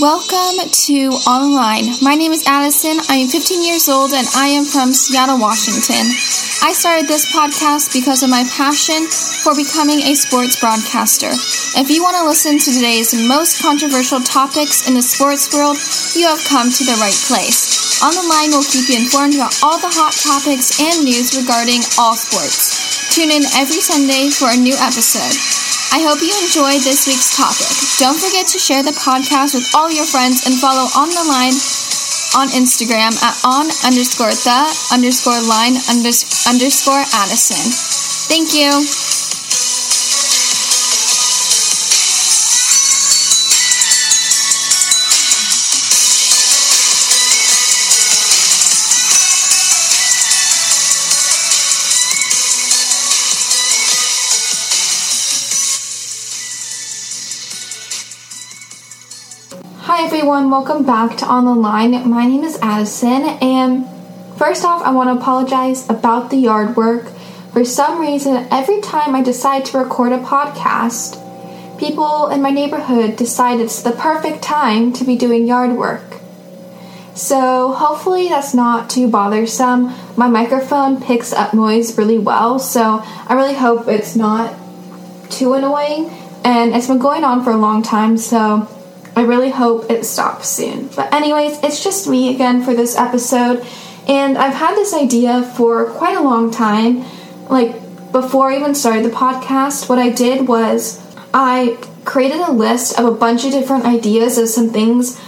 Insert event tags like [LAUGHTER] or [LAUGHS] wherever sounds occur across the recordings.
welcome to Online. My name is Addison. I am 15 years old and I am from Seattle, Washington. I started this podcast because of my passion for becoming a sports broadcaster. If you want to listen to today's most controversial topics in the sports world, you have come to the right place. On the line will keep you informed about all the hot topics and news regarding all sports. Tune in every Sunday for a new episode. I hope you enjoyed this week's topic. Don't forget to share the podcast with all your friends and follow on the line on Instagram at on underscore the underscore line underscore Addison. Thank you. Hi everyone, welcome back to On the Line. My name is Addison, and first off, I want to apologize about the yard work. For some reason, every time I decide to record a podcast, people in my neighborhood decide it's the perfect time to be doing yard work. So, hopefully, that's not too bothersome. My microphone picks up noise really well, so I really hope it's not too annoying. And it's been going on for a long time, so I really hope it stops soon. But, anyways, it's just me again for this episode, and I've had this idea for quite a long time. Like, before I even started the podcast, what I did was I created a list of a bunch of different ideas of some things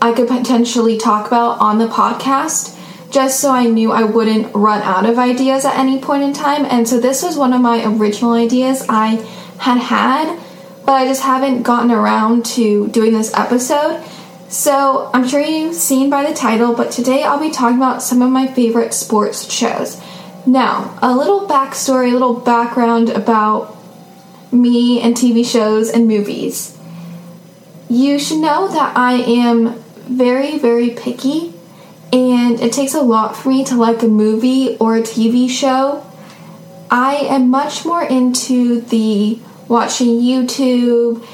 I could potentially talk about on the podcast, just so I knew I wouldn't run out of ideas at any point in time. And so, this was one of my original ideas I had had but I just haven't gotten around to doing this episode. So I'm sure you've seen by the title, but today I'll be talking about some of my favorite sports shows. Now, a little backstory, a little background about me and TV shows and movies. You should know that I am very, very picky, and it takes a lot for me to like a movie or a TV show. I am much more into the watching YouTube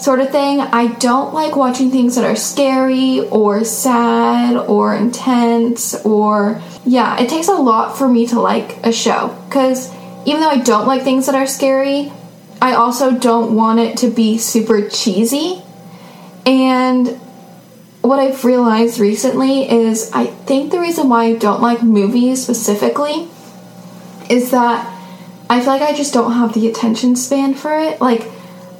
sort of thing. I don't like watching things that are scary or sad or intense or yeah, it takes a lot for me to like a show cuz even though I don't like things that are scary, I also don't want it to be super cheesy. And what I've realized recently is I think the reason why I don't like movies specifically is that I feel like I just don't have the attention span for it. Like,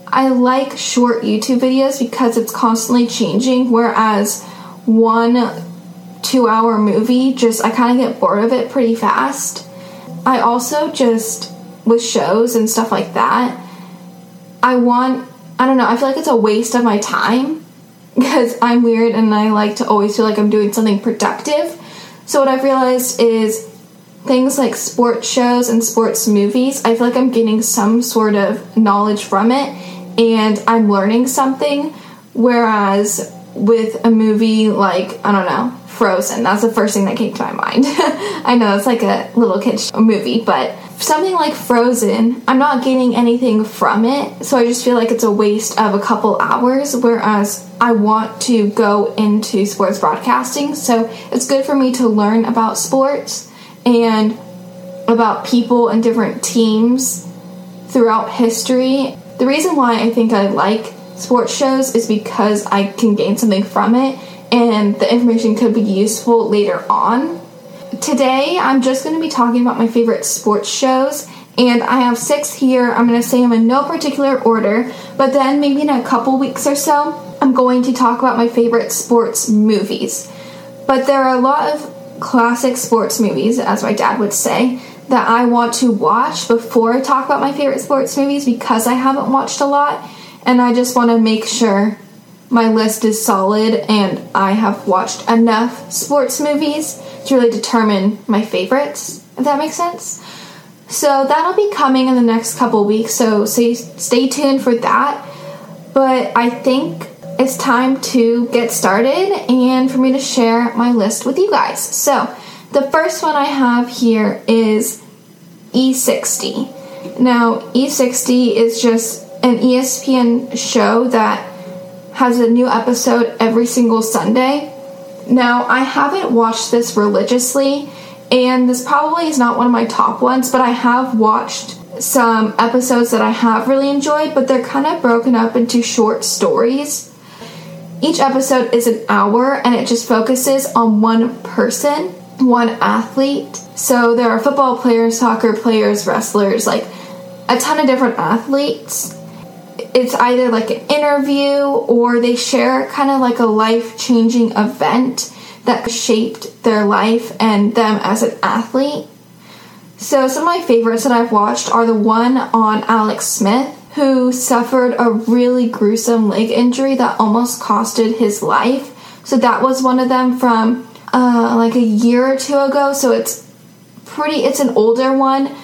I like short YouTube videos because it's constantly changing, whereas one two hour movie, just I kind of get bored of it pretty fast. I also just, with shows and stuff like that, I want, I don't know, I feel like it's a waste of my time [LAUGHS] because I'm weird and I like to always feel like I'm doing something productive. So, what I've realized is things like sports shows and sports movies, I feel like I'm getting some sort of knowledge from it and I'm learning something. Whereas with a movie like, I don't know, Frozen, that's the first thing that came to my mind. [LAUGHS] I know it's like a little kid's movie, but something like Frozen, I'm not getting anything from it, so I just feel like it's a waste of a couple hours. Whereas I want to go into sports broadcasting, so it's good for me to learn about sports and about people and different teams throughout history. The reason why I think I like sports shows is because I can gain something from it and the information could be useful later on. Today, I'm just going to be talking about my favorite sports shows, and I have six here. I'm going to say them in no particular order, but then maybe in a couple weeks or so, I'm going to talk about my favorite sports movies. But there are a lot of classic sports movies, as my dad would say, that I want to watch before I talk about my favorite sports movies because I haven't watched a lot and I just want to make sure my list is solid and I have watched enough sports movies to really determine my favorites, if that makes sense. So that'll be coming in the next couple weeks, so stay, stay tuned for that. But I think it's time to get started and for me to share my list with you guys. So, the first one I have here is E60. Now, E60 is just an ESPN show that has a new episode every single Sunday. Now, I haven't watched this religiously, and this probably is not one of my top ones, but I have watched some episodes that I have really enjoyed, but they're kind of broken up into short stories. Each episode is an hour and it just focuses on one person, one athlete. So there are football players, soccer players, wrestlers, like a ton of different athletes. It's either like an interview or they share kind of like a life changing event that shaped their life and them as an athlete. So, some of my favorites that I've watched are the one on Alex Smith, who suffered a really gruesome leg injury that almost costed his life. So, that was one of them from uh, like a year or two ago. So, it's pretty, it's an older one,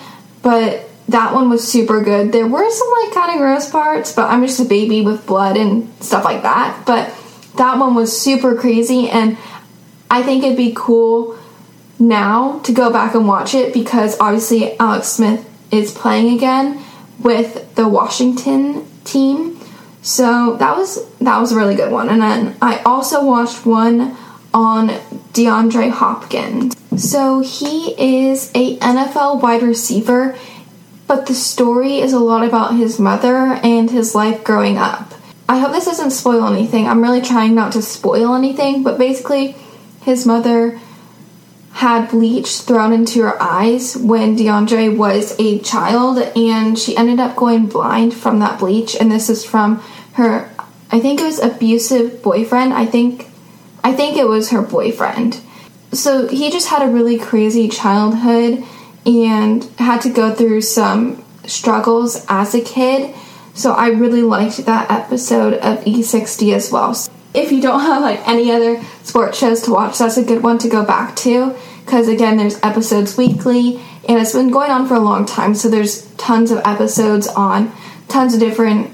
but that one was super good. There were some like kind of gross parts, but I'm just a baby with blood and stuff like that. But that one was super crazy, and I think it'd be cool now to go back and watch it because obviously Alex Smith is playing again with the Washington team. So that was that was a really good one. And then I also watched one on DeAndre Hopkins. So he is a NFL wide receiver, but the story is a lot about his mother and his life growing up. I hope this doesn't spoil anything. I'm really trying not to spoil anything, but basically his mother had bleach thrown into her eyes when DeAndre was a child, and she ended up going blind from that bleach. And this is from her, I think it was abusive boyfriend. I think, I think it was her boyfriend. So he just had a really crazy childhood and had to go through some struggles as a kid. So I really liked that episode of E60 as well if you don't have like any other sports shows to watch, that's a good one to go back to because again, there's episodes weekly and it's been going on for a long time. So there's tons of episodes on tons of different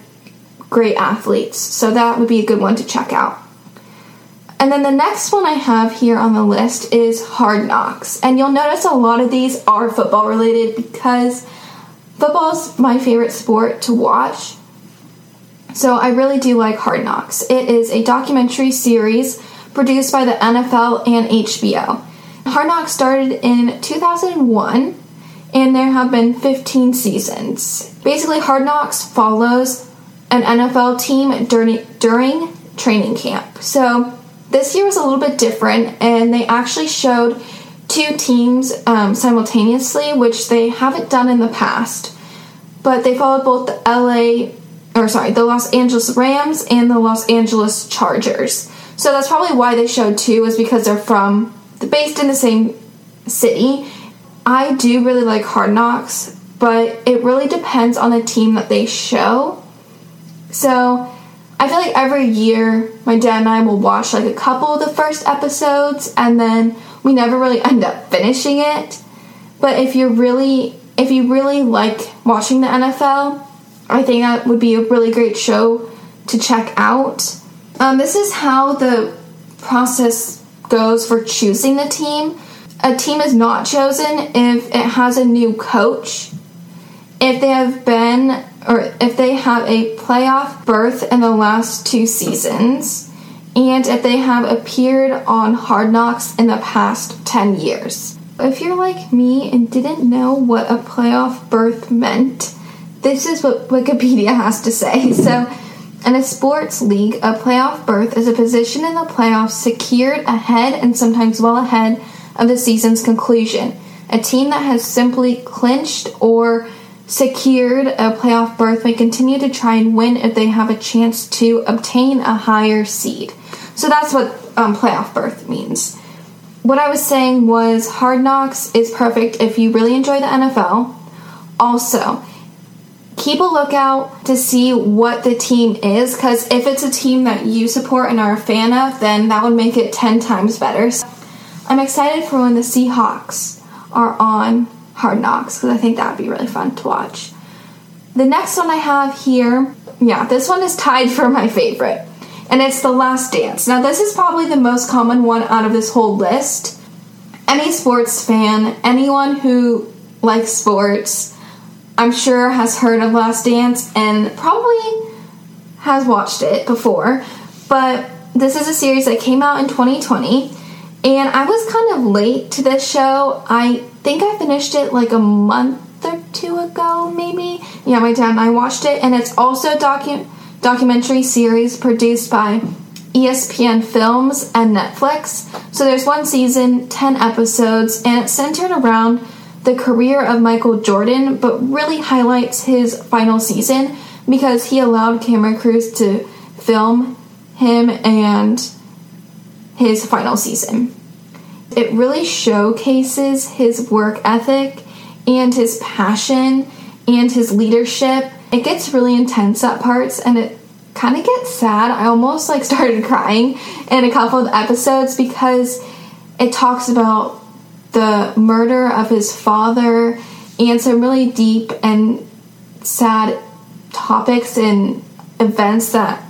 great athletes. So that would be a good one to check out. And then the next one I have here on the list is Hard Knocks. And you'll notice a lot of these are football related because football is my favorite sport to watch. So I really do like Hard Knocks. It is a documentary series produced by the NFL and HBO. Hard Knocks started in 2001 and there have been 15 seasons. Basically, Hard Knocks follows an NFL team during, during training camp. So this year was a little bit different and they actually showed two teams um, simultaneously, which they haven't done in the past. But they followed both the LA or sorry, the Los Angeles Rams and the Los Angeles Chargers. So that's probably why they showed two, is because they're from, based in the same city. I do really like Hard Knocks, but it really depends on the team that they show. So I feel like every year my dad and I will watch like a couple of the first episodes and then we never really end up finishing it. But if you're really if you really like watching the NFL, I think that would be a really great show to check out. Um, this is how the process goes for choosing the team. A team is not chosen if it has a new coach, if they have been or if they have a playoff berth in the last two seasons, and if they have appeared on Hard Knocks in the past 10 years. If you're like me and didn't know what a playoff berth meant, this is what Wikipedia [LAUGHS] has to say. So, in a sports league, a playoff berth is a position in the playoffs secured ahead and sometimes well ahead of the season's conclusion. A team that has simply clinched or secured a playoff berth may continue to try and win if they have a chance to obtain a higher seed. So that's what um, playoff berth means. What I was saying was Hard Knocks is perfect if you really enjoy the NFL. Also, keep a lookout to see what the team is because if it's a team that you support and are a fan of, then that would make it 10 times better. So I'm excited for when the Seahawks are on Hard Knocks because I think that would be really fun to watch. The next one I have here, yeah, this one is tied for my favorite, and it's The Last Dance. Now, this is probably the most common one out of this whole list. Any sports fan, anyone who likes sports, I'm sure has heard of Last Dance and probably has watched it before. But this is a series that came out in 2020, and I was kind of late to this show. I think I finished it like a month or two ago, maybe. Yeah, my dad and I watched it, and it's also a docu- documentary series produced by ESPN Films and Netflix. So there's one season, 10 episodes, and it's centered around the career of Michael Jordan, but really highlights his final season because he allowed camera crews to film him and his final season. It really showcases his work ethic and his passion and his leadership. It gets really intense at parts and it kind of gets sad. I almost like started [LAUGHS] crying in a couple of episodes because it talks about the murder of his father and some really deep and sad topics and events that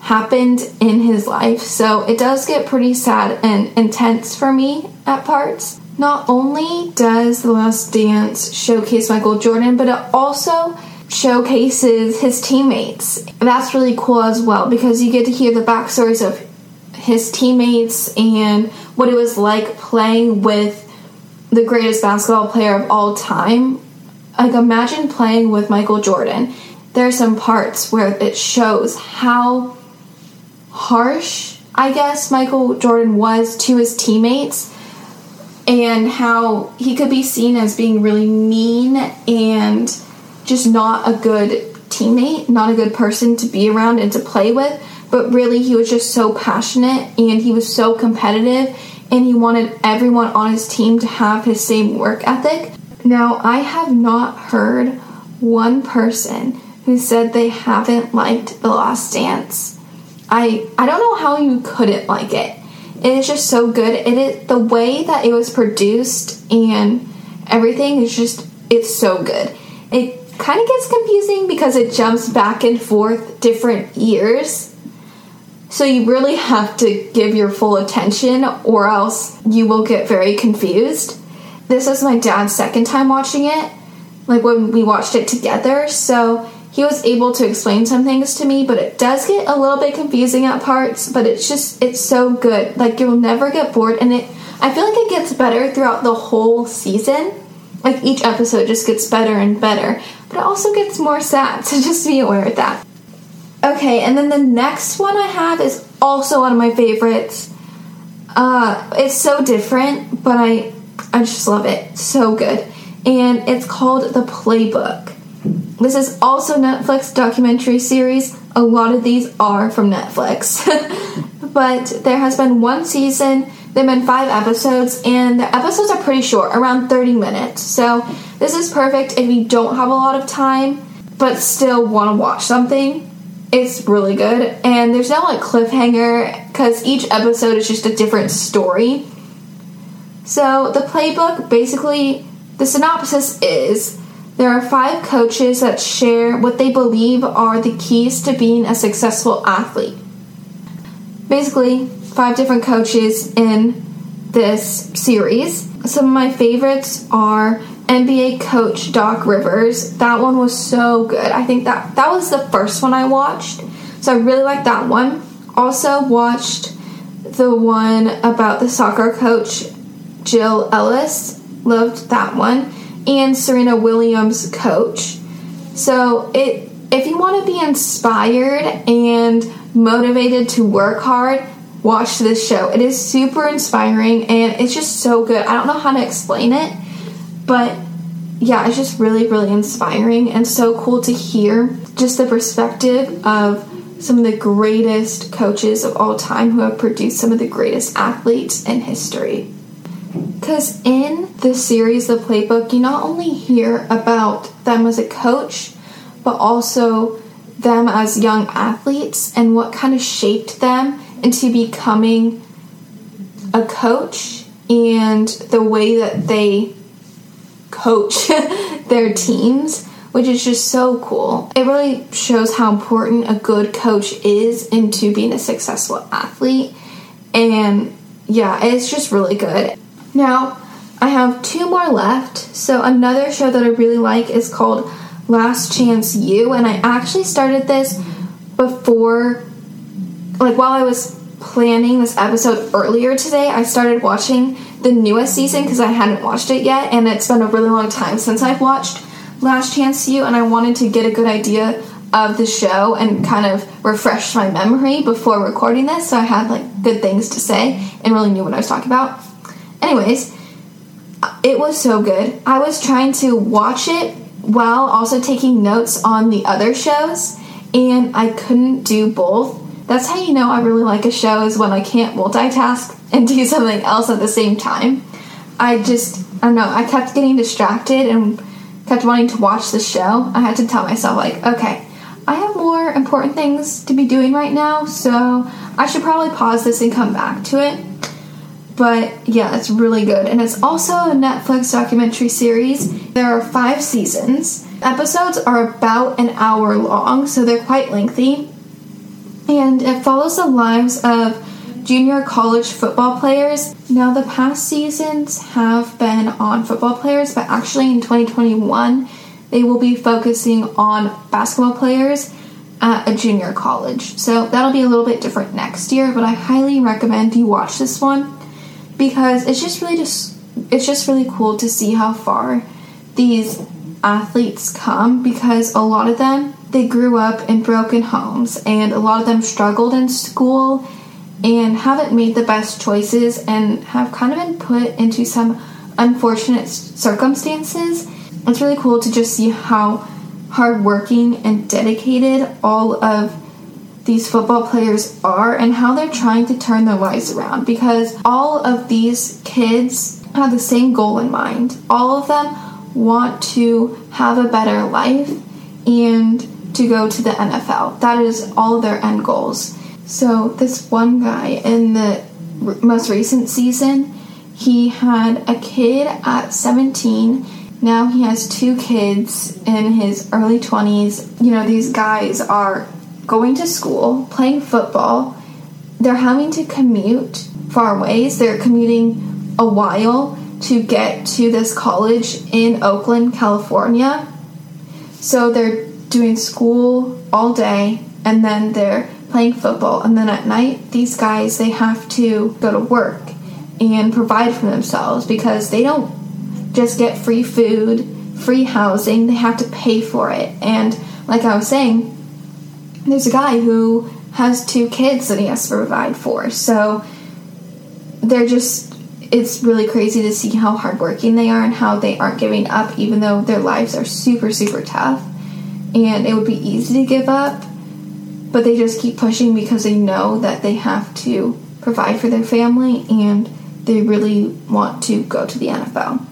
happened in his life. So it does get pretty sad and intense for me at parts. Not only does The Last Dance showcase Michael Jordan, but it also showcases his teammates. That's really cool as well because you get to hear the backstories of his teammates and what it was like playing with the greatest basketball player of all time. Like, imagine playing with Michael Jordan. There are some parts where it shows how harsh, I guess, Michael Jordan was to his teammates and how he could be seen as being really mean and just not a good teammate, not a good person to be around and to play with. But really, he was just so passionate and he was so competitive, and he wanted everyone on his team to have his same work ethic. Now, I have not heard one person who said they haven't liked The Last Dance. I I don't know how you couldn't like it. It is just so good. It is the way that it was produced and everything is just it's so good. It kind of gets confusing because it jumps back and forth different years. So you really have to give your full attention or else you will get very confused. This was my dad's second time watching it, like when we watched it together, so he was able to explain some things to me, but it does get a little bit confusing at parts, but it's just it's so good. Like you'll never get bored and it I feel like it gets better throughout the whole season like each episode just gets better and better, but it also gets more sad, [LAUGHS] so just be aware of that. Okay, and then the next one I have is also one of my favorites. Uh, it's so different, but I I just love it. So good. And it's called The Playbook. This is also Netflix documentary series. A lot of these are from Netflix. [LAUGHS] but there has been one season They've been five episodes, and the episodes are pretty short, around 30 minutes. So, this is perfect if you don't have a lot of time but still want to watch something. It's really good, and there's no like cliffhanger because each episode is just a different story. So, the playbook basically, the synopsis is there are five coaches that share what they believe are the keys to being a successful athlete. Basically, five different coaches in this series. Some of my favorites are NBA coach Doc Rivers. That one was so good. I think that that was the first one I watched. So I really liked that one. Also watched the one about the soccer coach Jill Ellis. Loved that one. And Serena Williams coach. So it if you want to be inspired and motivated to work hard, watch this show. It is super inspiring and it's just so good. I don't know how to explain it, but yeah, it's just really, really inspiring and so cool to hear just the perspective of some of the greatest coaches of all time who have produced some of the greatest athletes in history. Because in the series, The Playbook, you not only hear about them as a coach, but also them as young athletes and what kind of shaped them into becoming a coach and the way that they coach [LAUGHS] their teams, which is just so cool. It really shows how important a good coach is into being a successful athlete. And yeah, it's just really good. Now, I have two more left. So, another show that I really like is called Last Chance U, and I actually started this before like while I was planning this episode earlier today, I started watching the newest season because I hadn't watched it yet, and it's been a really long time since I've watched Last Chance U, and I wanted to get a good idea of the show and kind of refresh my memory before recording this, so I had like good things to say and really knew what I was talking about. Anyways, it was so good. I was trying to watch it while also taking notes on the other shows, and I couldn't do both. That's how you know I really like a show is when I can't multitask and do something else at the same time. I just, I don't know, I kept getting distracted and kept wanting to watch the show. I had to tell myself, like, okay, I have more important things to be doing right now, so I should probably pause this and come back to it. But yeah, it's really good. And it's also a Netflix documentary series. There are five seasons. Episodes are about an hour long, so they're quite lengthy. And it follows the lives of junior college football players. Now, the past seasons have been on football players, but actually in 2021, they will be focusing on basketball players at a junior college. So that'll be a little bit different next year, but I highly recommend you watch this one because it's just really just it's just really cool to see how far these athletes come because a lot of them they grew up in broken homes and a lot of them struggled in school and haven't made the best choices and have kind of been put into some unfortunate circumstances. It's really cool to just see how hardworking and dedicated all of these football players are and how they're trying to turn their lives around because all of these kids have the same goal in mind. All of them want to have a better life and to go to the NFL. That is all their end goals. So, this one guy in the most recent season, he had a kid at 17. Now he has two kids in his early 20s. You know, these guys are going to school, playing football. They're having to commute far ways. They're commuting a while to get to this college in Oakland, California. So they're doing school all day and then they're playing football and then at night these guys they have to go to work and provide for themselves because they don't just get free food, free housing, they have to pay for it. And like I was saying, there's a guy who has two kids that he has to provide for. So they're just it's really crazy to see how hardworking they are and how they aren't giving up even though their lives are super super tough. And it would be easy to give up, but they just keep pushing because they know that they have to provide for their family and they really want to go to the NFL.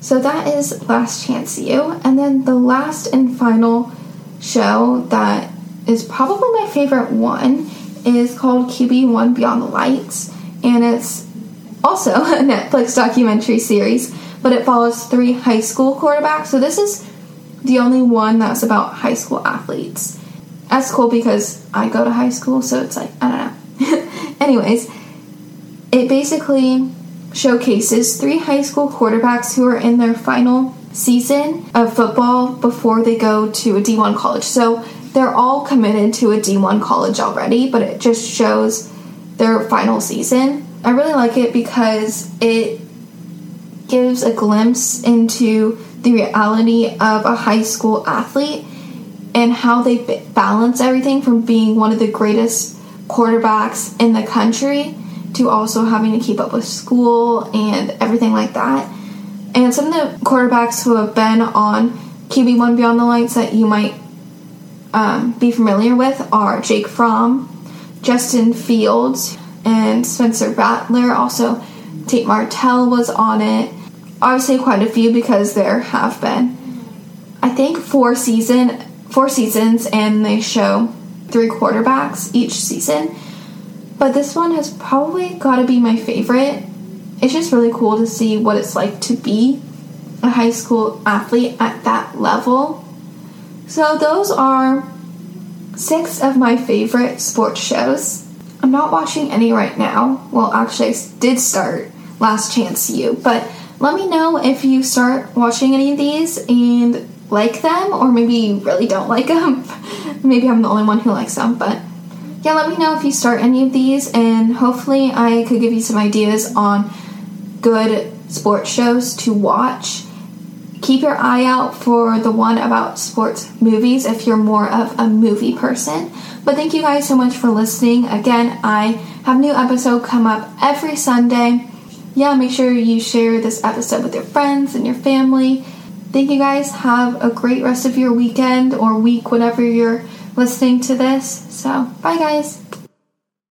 So that is Last Chance U. And then the last and final show that is probably my favorite one is called QB1 Beyond the Lights. And it's also [LAUGHS] a Netflix documentary series, but it follows three high school quarterbacks. So this is the only one that's about high school athletes. That's cool because I go to high school, so it's like, I don't know. [LAUGHS] Anyways, it basically showcases three high school quarterbacks who are in their final season of football before they go to a D1 college. So they're all committed to a D1 college already, but it just shows their final season. I really like it because it gives a glimpse into the reality of a high school athlete and how they balance everything from being one of the greatest quarterbacks in the country to also having to keep up with school and everything like that. And some of the quarterbacks who have been on QB1 Beyond the Lights that you might um, be familiar with are Jake Fromm, Justin Fields, and Spencer Rattler. Also, Tate Martell was on it. Obviously, quite a few because there have been, I think, four season, four seasons, and they show three quarterbacks each season. But this one has probably got to be my favorite. It's just really cool to see what it's like to be a high school athlete at that level. So, those are six of my favorite sports shows. I'm not watching any right now. Well, actually, I did start Last Chance U, but let me know if you start watching any of these and like them, or maybe you really don't [LAUGHS] like them. maybe I'm the only one who likes them, but yeah, let me know if you start any of these, and hopefully, I could give you some ideas on good sports shows to watch. Keep your eye out for the one about sports movies if you're more of a movie person. But thank you guys so much for listening. Again, I have new episode come up every Sunday. Yeah, make sure you share this episode with your friends and your family. Thank you guys. Have a great rest of your weekend or week, whenever you're listening to this. So, bye guys.